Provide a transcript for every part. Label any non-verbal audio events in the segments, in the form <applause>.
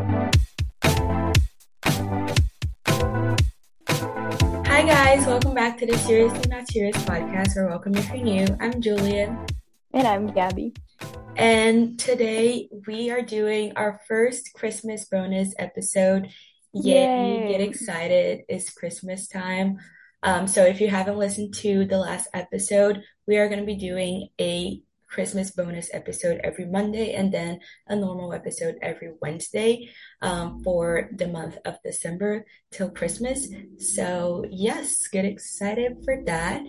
Hi guys, welcome back to the Seriously Not Serious podcast, or welcome if you're new. I'm Julian. And I'm Gabby. And today we are doing our first Christmas bonus episode. Yay, get excited. It's Christmas time. Um, so if you haven't listened to the last episode, we are going to be doing a Christmas bonus episode every Monday and then a normal episode every Wednesday um, for the month of December till Christmas. So, yes, get excited for that.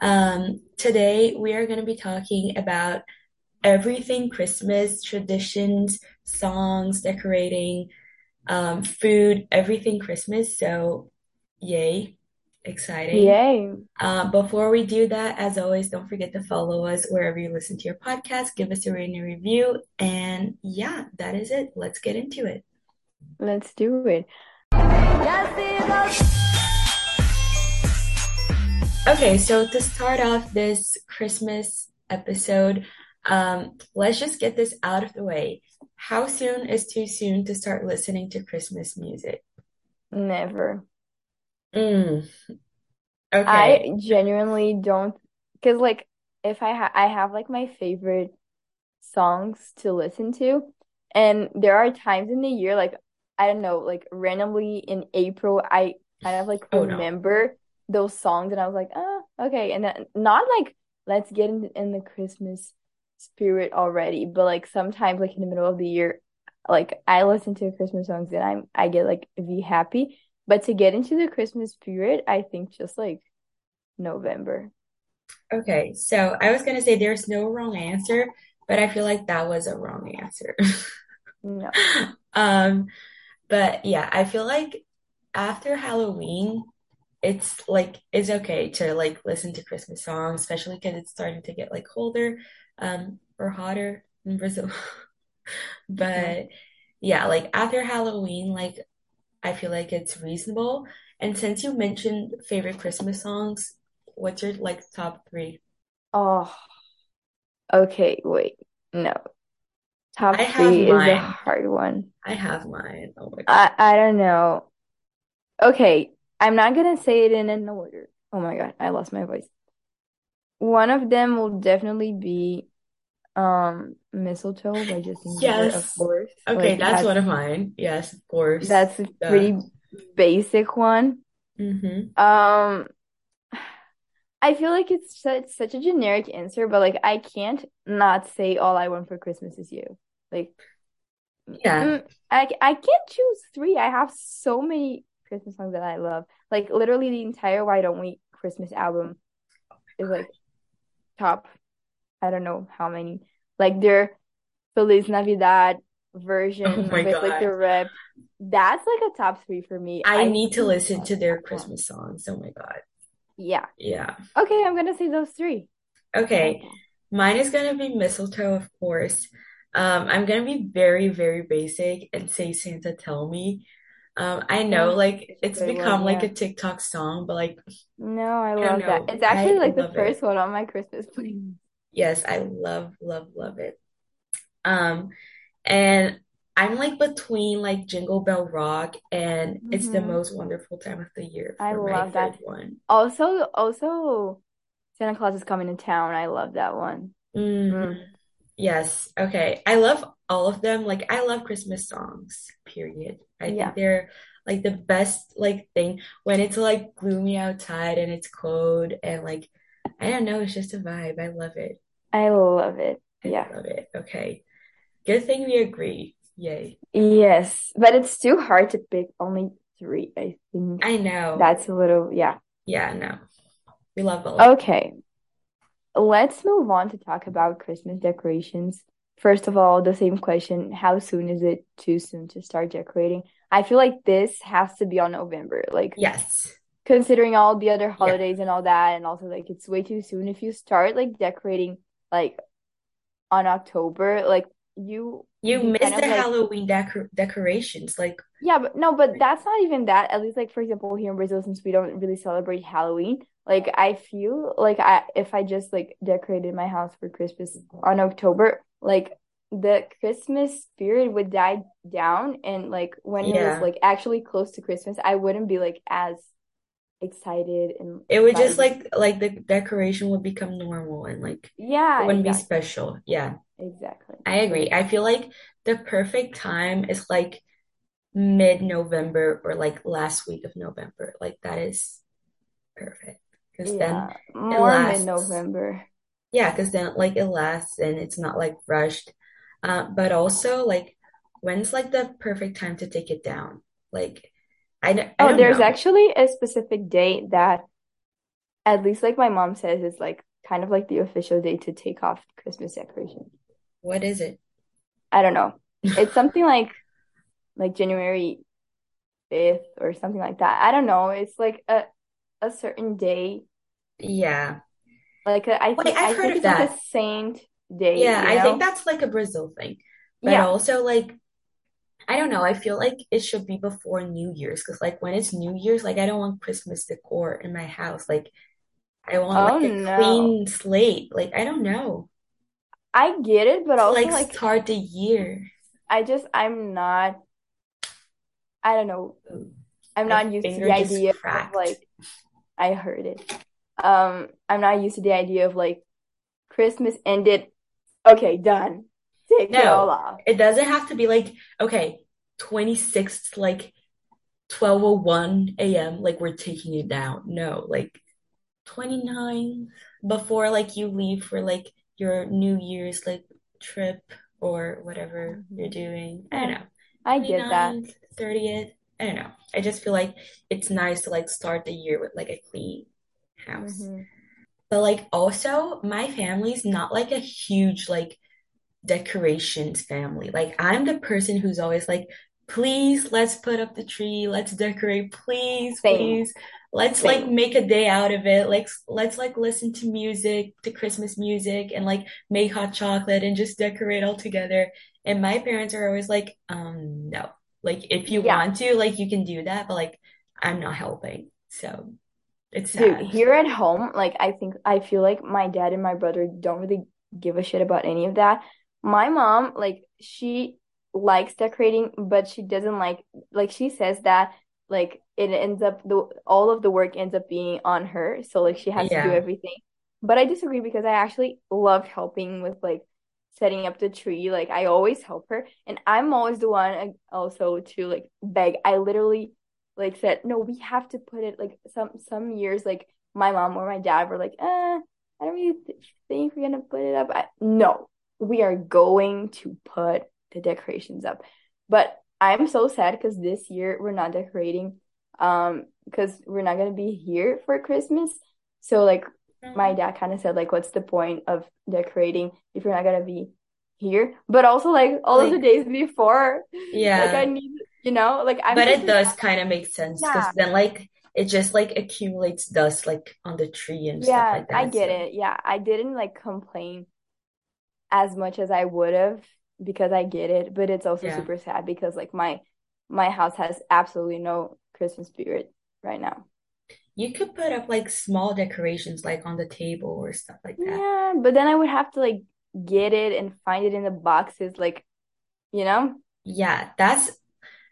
Um, today we are going to be talking about everything Christmas, traditions, songs, decorating, um, food, everything Christmas. So, yay, exciting. Yay. Uh, before we do that, as always, don't forget to follow us wherever you listen to your podcast. Give us a rating review. And yeah, that is it. Let's get into it. Let's do it. Okay, so to start off this Christmas episode, um, let's just get this out of the way. How soon is too soon to start listening to Christmas music? Never. Mm, I genuinely don't, because like if I ha I have like my favorite songs to listen to, and there are times in the year like I don't know, like randomly in April, I kind of like Oh no. remember those songs, and I was like, oh, okay, and then not like let's get in in the Christmas spirit already, but like sometimes like in the middle of the year, like I listen to Christmas songs and I'm I get like be happy. But to get into the Christmas spirit, I think just like November. Okay, so I was gonna say there's no wrong answer, but I feel like that was a wrong answer. No. <laughs> Um, but yeah, I feel like after Halloween, it's like it's okay to like listen to Christmas songs, especially because it's starting to get like colder, um, or hotter in <laughs> Brazil. But yeah, like after Halloween, like I feel like it's reasonable. And since you mentioned favorite Christmas songs, what's your like top three? Oh, okay, wait. No. I Top have three is a hard one. I have mine. Oh my God. I I don't know. Okay, I'm not gonna say it in an order. Oh my God, I lost my voice. One of them will definitely be um Mistletoe by Justin Bieber, of Yes. course. Okay, Like that's that's one of mine. Yes, of course. that's a The pretty basic one. hmm Um, I feel like it's such such a generic answer, but like I can't not say All I Want for Christmas Is You. Like Yeah. mm, I I can't choose three. I have so many Christmas songs that I love. Like literally the entire Why Don't We Christmas album is like top. I don't know how many. Like their Feliz Navidad Oh version my with like the rap. That's like a top three for me. I I need to listen to their. Christmas songs. Oh my God. Yeah. Yeah. Okay, I'm gonna say those three. Okay. Okay. Mine is gonna be mistletoe, of course. Um, I'm gonna be very, very basic and say Santa Tell Me. Um, I know Oh, like it's good one. become like a TikTok song, but like No, I I love that. It's actually I like the first it. one on my Christmas playlist. Yes, I love, love, love it. Um, and I'm like between like Jingle Bell Rock and It's the hmm Most Wonderful Time of the Year I love that. one. Also, also, Santa Claus is coming to town. I love that one. hmm Mm, Yes. Okay. I love all of them. Like I love Christmas songs, period. I think they're like the best like thing when it's like gloomy outside and it's cold and like I don't know, it's just a vibe. I love it. I love it. I Yeah. love it. Okay. Good thing we agree. Yay. Yes, but it's too hard to pick only three. I think I know. that's a little, yeah. Yeah, no. We love them. Okay, let's move on to talk about Christmas decorations. First of all, the same question, how soon is it too soon to start decorating? I feel like this has to be on November. Like Yes. considering all the other Yeah. holidays and all that, and also like it's way too soon if you start like decorating like on October, like you You you missed the like Halloween decor decorations. Like, yeah, but no, but that's not even that. At least like for example here in Brazil, since we don't really celebrate Halloween, like I feel like I if I just like decorated my house for Christmas on October, like the Christmas spirit would die down and like when it was like actually close to Christmas, I wouldn't be like as excited and It would just like like the decoration would become normal and like yeah it wouldn't be special. Yeah, Exactly. I agree. I feel like the perfect time is like mid-November or like last week of November. Like that is perfect because then Yeah, it more lasts. mid-November. Yeah, because then like it lasts and it's not like rushed. Uh, but also like when's like the perfect time to take it down? Like I I Oh, there's know. actually a specific date that at least like my mom says is like kind of like the official day to take off Christmas decorations. What is it? I don't know. It's something like like January 5th or something like that. I don't know. It's like a a certain day. Yeah. Like a, I Wait, I've I heard think of it's like a that. saint day, Yeah, you I think that's like a Brazil thing. But Yeah. also like I don't know, I feel like it should be before New Year's because like when it's New Year's, like I don't want Christmas decor in my house. Like I want Oh like a no. clean slate. Like I don't know. I get it, but also like like start the year. I just I'm not I don't know. I'm my not used to the idea of like I heard it. Um, I'm not used to the idea of like Christmas ended. Okay, done. Take it all No, off. it doesn't have to be like, okay, 26th, like 12:01 a.m., like we're taking it down. No, like 29 before like you leave for like your New Year's like trip or whatever you're doing. I don't know. I get that. 30th. I don't know. I just feel like it's nice to like start the year with like a clean house. hmm But like also my family's not like a huge like decorations family. Like I'm the person who's always like, please, let's put up the tree, let's decorate, please, Same, please. Let's like make a day out of it. Like let's like listen to music, to Christmas music and like make hot chocolate and just decorate all together. And my parents are always like, um, no. Like if you Yeah, want to, like you can do that, but like I'm not helping. So it's dude, here at home, like I think I feel like my dad and my brother don't really give a shit about any of that. My mom, like she likes decorating, but she doesn't like like she says that like it ends up the all of the work ends up being on her, so like she has to do everything. But I disagree because I actually love helping with like setting up the tree. Like I always help her, and I'm always the one uh, also to like beg. I literally like said, no, we have to put it like some some years like my mom or my dad were like, uh, I don't really th think we're gonna put it up. I, no, we are going to put the decorations up. But I'm so sad because this year we're not decorating, um, because we're not gonna be here for Christmas. So like my Um, dad kind of said like, what's the point of decorating if you're not gonna be here? But also like all of the days before, Yeah. like I need, you know, like I'm But it does kind of make sense because Yeah, then like it just like accumulates dust like on the tree and stuff yeah, like I get So it. Yeah, I didn't like complain as much as I would have because I get it, but it's also yeah, super sad because like my my house has absolutely no Christmas spirit right now. you could put up like small decorations like on the table or stuff like that. Yeah, but then I would have to like get it and find it in the boxes, like, you know? Yeah, that's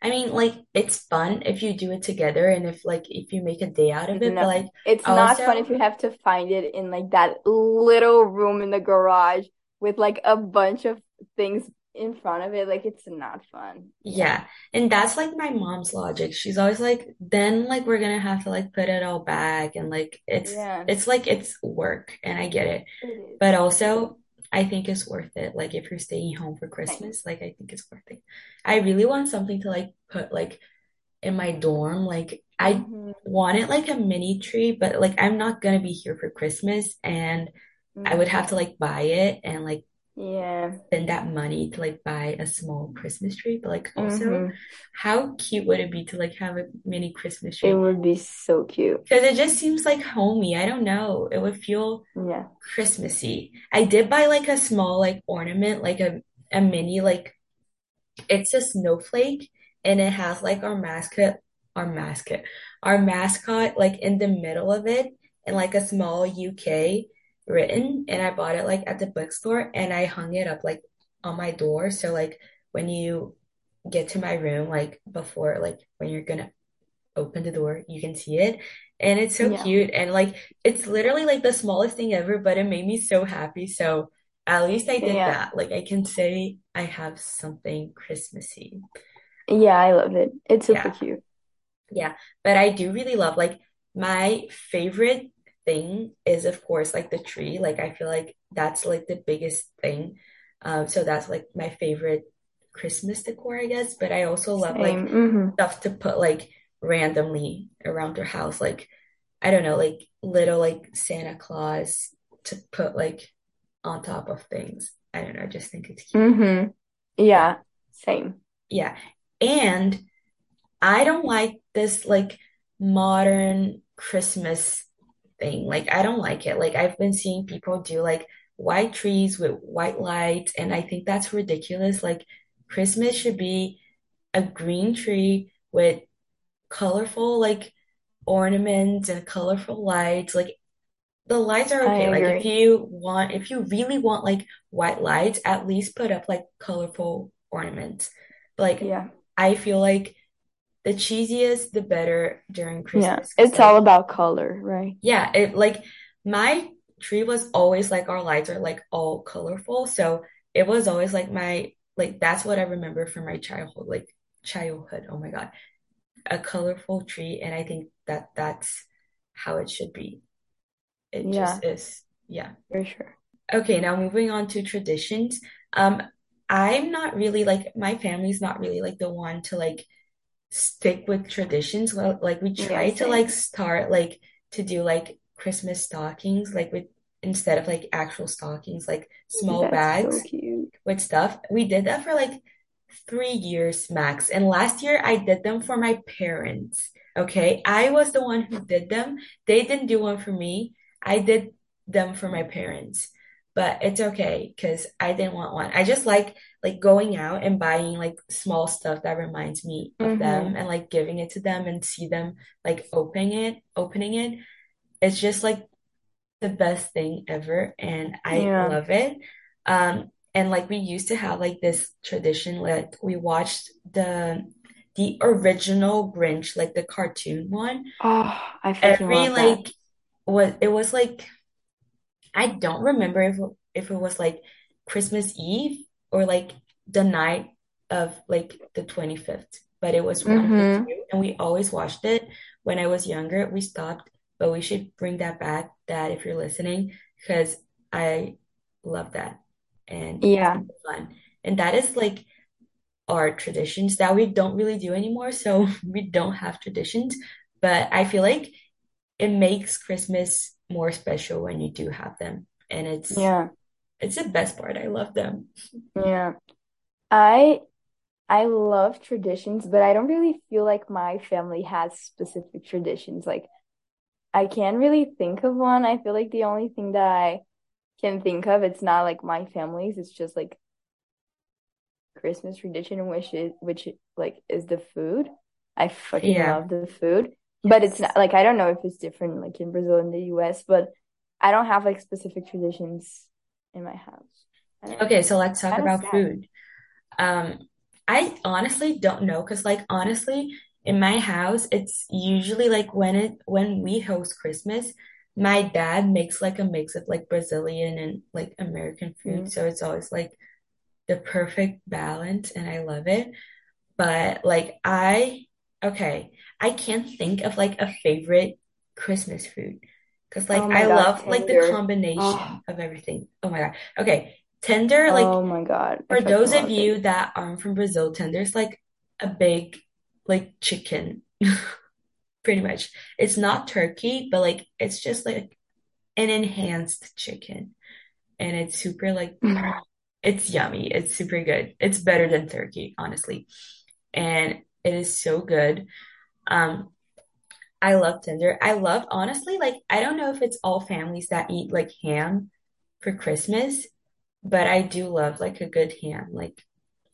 I mean like it's fun if you do it together and if like if you make a day out of it, but No, like it's not fun if you have to find it in like that little room in the garage with like a bunch of things in front of it. Like it's not fun. Yeah. and that's like my mom's logic. She's always like then like we're gonna have to like put it all back and like it's Yeah, it's like it's work and I get it. it. But also, I think it's worth it. Like if you're staying home for. Christmas, like I think it's worth it. I really want something to like put like in my dorm. Like I hmm wanted like a mini tree, but like I'm not gonna be here for Christmas and I would have to hmm like buy it and like Yeah. spend that money to like buy a small Christmas tree. But like also, hmm how cute would it be to like have a mini Christmas tree? It would be so cute. Because it just seems like homey. I don't know. It would feel Yeah. Christmassy. I did buy like a small like ornament, like a a mini like it's a snowflake and it has like our mascot, our mascot, our mascot like in the middle of it and like a small UK written and I bought it like at the bookstore and I hung it up like on my door. So like when you get to my room, like before, like when you're gonna open the door, you can see it. And it's so Yeah. cute. And like it's literally like the smallest thing ever, but it made me so happy. So at least I did Yeah. that. Like I can say I have something Christmassy. Yeah, I love it. It's super Yeah. cute. Yeah. But I do really love like my favorite thing is of course like the tree. Like I feel like that's like the biggest thing. Um, so that's like my favorite Christmas decor, I guess. But I also love like Same. hmm stuff to put like randomly around your house. Like, I don't know, like little like Santa Claus to put like on top of things. I don't know, I just think it's cute. hmm Yeah. Yeah, same. Yeah. And I don't like this like modern Christmas thing. Like, I don't like it. Like, I've been seeing people do like white trees with white lights, and I think that's ridiculous. Like, Christmas should be a green tree with colorful like ornaments and colorful lights. Like the lights are okay. Like if you want, if you really want like white lights, at least put up like colorful ornaments. But like Yeah. I feel like the cheesiest, the better during Christmas. Because It's all about color, right? yeah, it like my tree was always like our lights are like all colorful. So it was always like my like that's what I remember from my childhood, like childhood. Oh my God a colorful tree, and I think that that's how it should be. It Yeah, just is. Yeah. for sure. Okay, now moving on to traditions. Um, I'm not really like my family's not really like the one to like stick with traditions. Well, like we Yeah, try to like start like to do like Christmas stockings, like with instead of like actual stockings, like small That's bags cute. with stuff. We did that for like three years max. And last year I did them for my parents. Okay. I was the one who did them. They didn't do one for me. I did them for my parents. But it's okay because I didn't want one. I just like like going out and buying like small stuff that reminds me of them hmm and like giving it to them and see them like opening it, opening it. It's just like the best thing ever and I Yeah. love it. Um, and like we used to have like this tradition like we watched the the original Grinch, like the cartoon one. Oh, I freaking Every love that. like was it was like I don't remember if if it was like Christmas Eve or like the night of like the 25th, but it was one of the hmm two and we always watched it when I was younger. We stopped, but we should bring that back, That if you're listening, because I love that and Yeah. fun. And that is like our traditions that we don't really do anymore, so <laughs> we don't have traditions, but I feel like it makes Christmas more special when you do have them. And it's Yeah. it's the best part. I love them. Yeah. I I love traditions, but I don't really feel like my family has specific traditions. Like I can't really think of one. I feel like the only thing that I can think of, it's not like my family's, it's just like Christmas tradition, which is which like is the food. I fucking Yeah. love the food. But it's not like I don't know if it's different like in Brazil and the US, but I don't have like specific traditions in my house. Okay, so let's talk about sad. food. Um, I honestly don't know because like honestly, in my house, it's usually like when it when we host Christmas, my dad makes like a mix of like Brazilian and like American food. Mm. So it's always like the perfect balance and I love it. But like I, okay, I can't think of like a favorite Christmas food because Oh like my I God, love like the tender. Oh, combination of everything. Oh my God. Okay, tender, like oh my God. For those of love it. you that aren't from Brazil, tender is like a big like chicken, <laughs> pretty much. It's not turkey, but like it's just like an enhanced chicken and it's super like <laughs> it's yummy. It's super good. It's better than turkey, honestly. And it is so good. Um, I love tender. I love, honestly, like, I don't know if it's all families that eat like ham for Christmas, but I do love like a good ham. Like,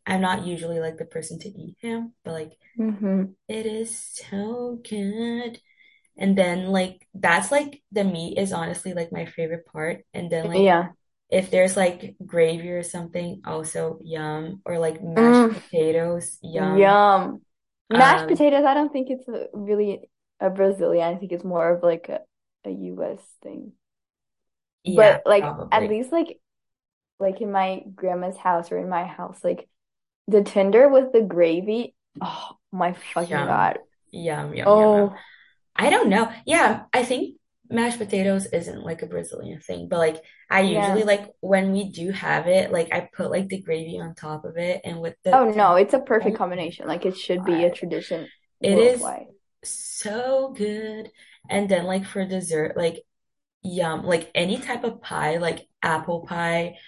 I'm not usually like the person to eat ham, but like, hmm it is so good. And then, like, that's like the meat is honestly like my favorite part. And then, like, Yeah. if there's like gravy or something, also yum. Or like mashed Mm, potatoes, yum. yum. Mashed Um, potatoes, I don't think it's a, really a Brazilian. I think it's more of like a, a US thing. yeah, But like at least like like in my grandma's house or in my house, like the tender with the gravy. Oh my fucking Yum. God. Yum, yum, yum, yum. Oh I don't know. Yeah, I think mashed potatoes isn't like a Brazilian thing, but like I usually yeah. like when we do have it, like I put like the gravy on top of it and with the Oh no, it's a perfect oh combination. Like it should be a tradition It is worldwide. so good. And then like for dessert, like yum, like any type of pie, like apple pie.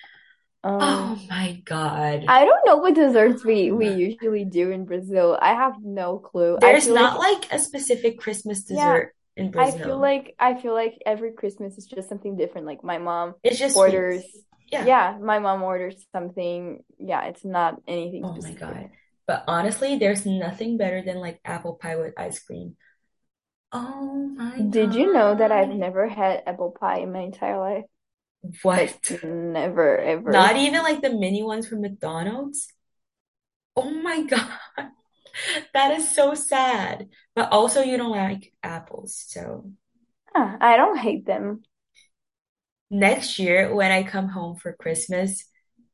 Um, Oh my God. I don't know what desserts we we usually do in Brazil. I have no clue. There's not like like a specific Christmas yeah, in I feel like I feel like every Christmas is just something different. Like my mom It's just orders, sweets. Yeah. yeah, my mom orders something. Yeah, it's not anything Oh my. God. But honestly, there's nothing better than like apple pie with ice cream. Oh my Did you know that I've never had apple pie in my entire life? Like What? never ever. Not even like the mini ones from McDonald's? Oh my <laughs> God. <laughs> That is so sad. But also you don't like apples. So Ah, I don't hate them. next year when I come home for Christmas,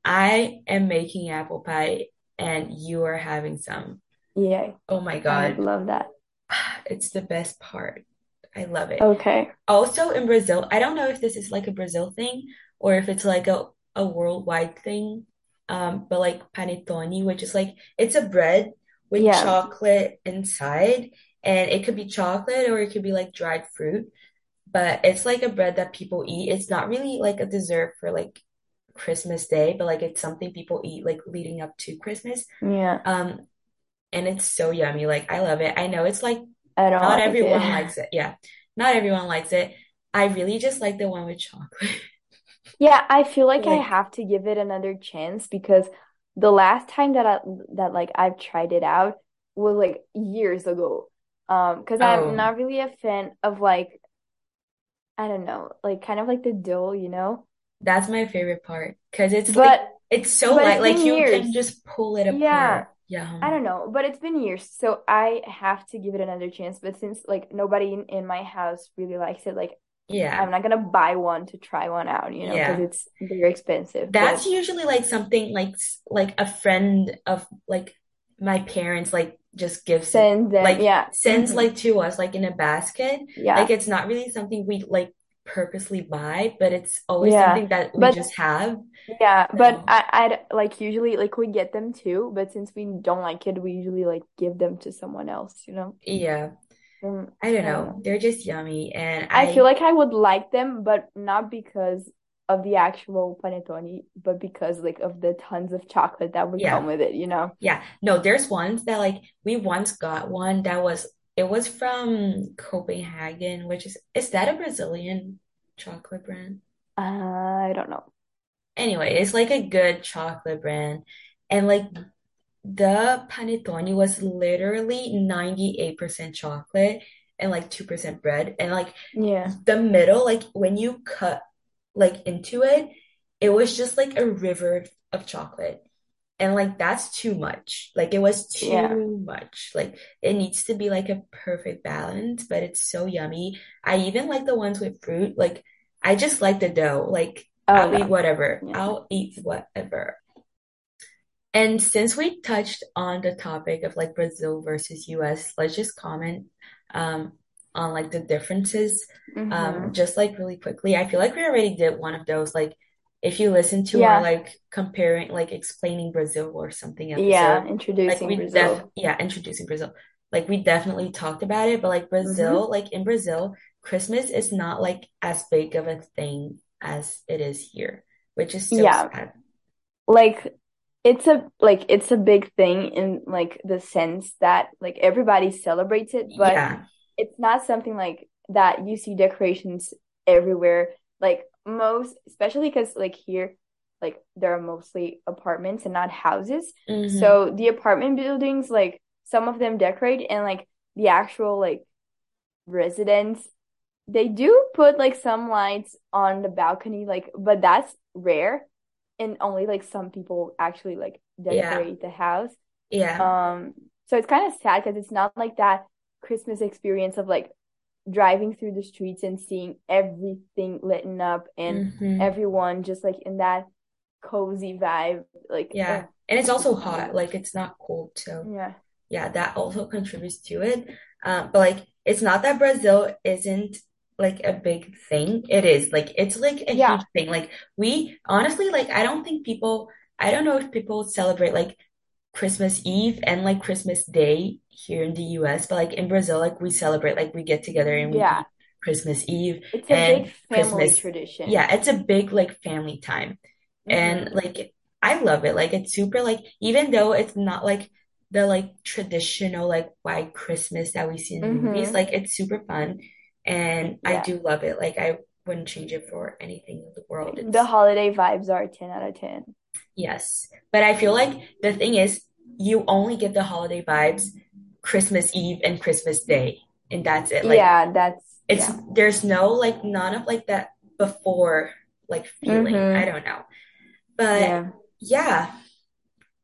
I am making apple pie and you are having some. Yeah, Oh my God. I love that. <sighs> It's the best part. I love it. Okay. Also in Brazil, I don't know if this is like a Brazil thing or if it's like a, a worldwide thing. Um, but like panetone, which is like it's a bread with Yeah. chocolate inside, and it could be chocolate or it could be like dried fruit, but it's like a bread that people eat. It's not really like a dessert for like Christmas Day, but like it's something people eat like leading up to Christmas. Yeah. Um, and it's so yummy. Like I love it. I know it's like I don't not like it. everyone likes it. Yeah, not everyone likes it. I really just like the one with chocolate. <laughs> Yeah, I feel like I have to give it another chance because the last time that I that like I've tried it out was like years ago. Um, because I'm oh, not really a fan of like I don't know, like kind of like the dough, you know? that's my favorite part because it's like But it's so light. Like you can just pull it apart. Yeah, Yeah. I don't know, but it's been years, so I have to give it another chance. But since like nobody in, in my house really likes it, like Yeah. I'm not gonna buy one to try one out, you know, because Yeah. it's very expensive. That's But usually like something like like a friend of like my parents like just gives it send them, like yeah, sends hmm like to us like in a basket. yeah Like it's not really something we like purposely buy, but it's always yeah. something that we But just have. yeah, but I I'd like usually like we get them too, but since we don't like it, we usually like give them to someone else, you know. yeah, Mm, I don't know. They're just yummy and I feel like I would like them, but not because of the actual panettone, but because like of the tons of chocolate that would come with it, you know. Yeah. No, there's ones that like we once got one that was it was from Kopenhagen, which is is that a Brazilian chocolate brand? I don't know. Anyway, it's like a good chocolate brand. And like the panettone was literally 98% chocolate and like 2% bread. And like Yeah, the middle, like when you cut like into it, it was just like a river of chocolate. And like that's too much. Like it was yeah. too much. Like it needs to be like a perfect balance, but it's so yummy. I even like the ones with fruit. Like I just like the dough. Like Oh I'll eat whatever. Yeah. I'll eat whatever. And since we touched on the topic of like Brazil versus US, let's just comment um on like the differences. Um Mm-hmm. just like really quickly. I feel like we already did one of those like if you listen to our like comparing like explaining Brazil or something episode, Yeah. like Introducing def Brazil. yeah, introducing Brazil. Like we definitely talked about it, but like Mm-hmm. Brazil, like in Brazil, Christmas is not like as big of a thing as it is here, which is so Yeah. sad. Like it's a like it's a big thing in like the sense that like everybody celebrates it, but Yeah. it's not something like that you see decorations everywhere. Like most, especially because like here, like there are mostly apartments and not houses. hmm So the apartment buildings, like some of them decorate and like the actual like residents they do put like some lights on the balcony, like, but that's rare, and only like some people actually like decorate yeah. the house. Yeah. Um. So it's kind of sad because it's not like that Christmas experience of like driving through the streets and seeing everything lit up and mm-hmm. everyone just like in that cozy vibe. Like yeah, uh, and it's also hot. Like it's not cold, so yeah, yeah, that also contributes to it. Um, but like it's not that Brazil isn't like a big thing. It is like it's like a yeah. huge thing. Like we honestly like I don't think people I don't know if people celebrate like Christmas Eve and like Christmas Day here in the US, but like in Brazil, like we celebrate, like we get together and we yeah. Christmas Eve. It's a and big family Christmas. tradition. Yeah, it's a big like family time. Mm-hmm. And like I love it. Like it's super like even though it's not like the like traditional like white Christmas that we see in mm-hmm. movies, like it's super fun. And yeah. I do love it. Like I wouldn't change it for anything in the world. It's... The holiday vibes are 10 out of 10. Yes. But I feel like the thing is, you only get the holiday vibes Christmas Eve and Christmas Day. And that's it. Like, yeah, that's it's yeah. there's no like none of like that before like feeling. Mm-hmm. I don't know. But yeah. yeah,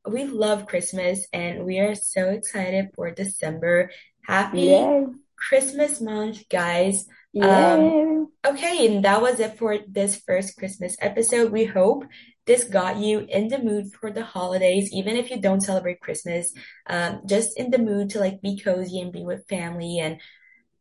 we love Christmas and we are so excited for December. Happy Yay. Christmas month, guys. Um, okay, and that was it for this first Christmas episode. We hope this got you in the mood for the holidays, even if you don't celebrate Christmas, um, just in the mood to like be cozy and be with family and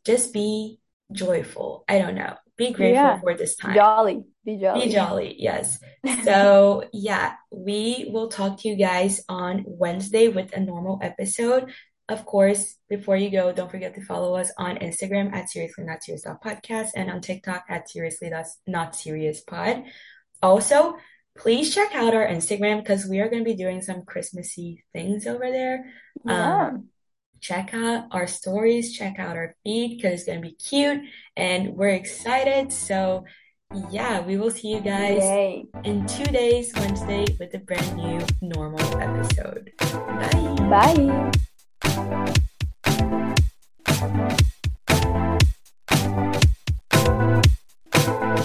just be joyful. I don't know. Be grateful yeah. for this time. Jolly. Be jolly. Be jolly. Yes. <laughs> So yeah, we will talk to you guys on Wednesday with a normal episode. Of course, before you go, don't forget to follow us on Instagram at seriously not serious podcast and on TikTok at seriously not serious pod. Also, please check out our Instagram because we are going to be doing some Christmassy things over there. Yeah. Um, check out our stories, check out our feed because it's going to be cute and we're excited. So, yeah, we will see you guys Yay. in two days, Wednesday, with a brand new normal episode. Bye. Bye. you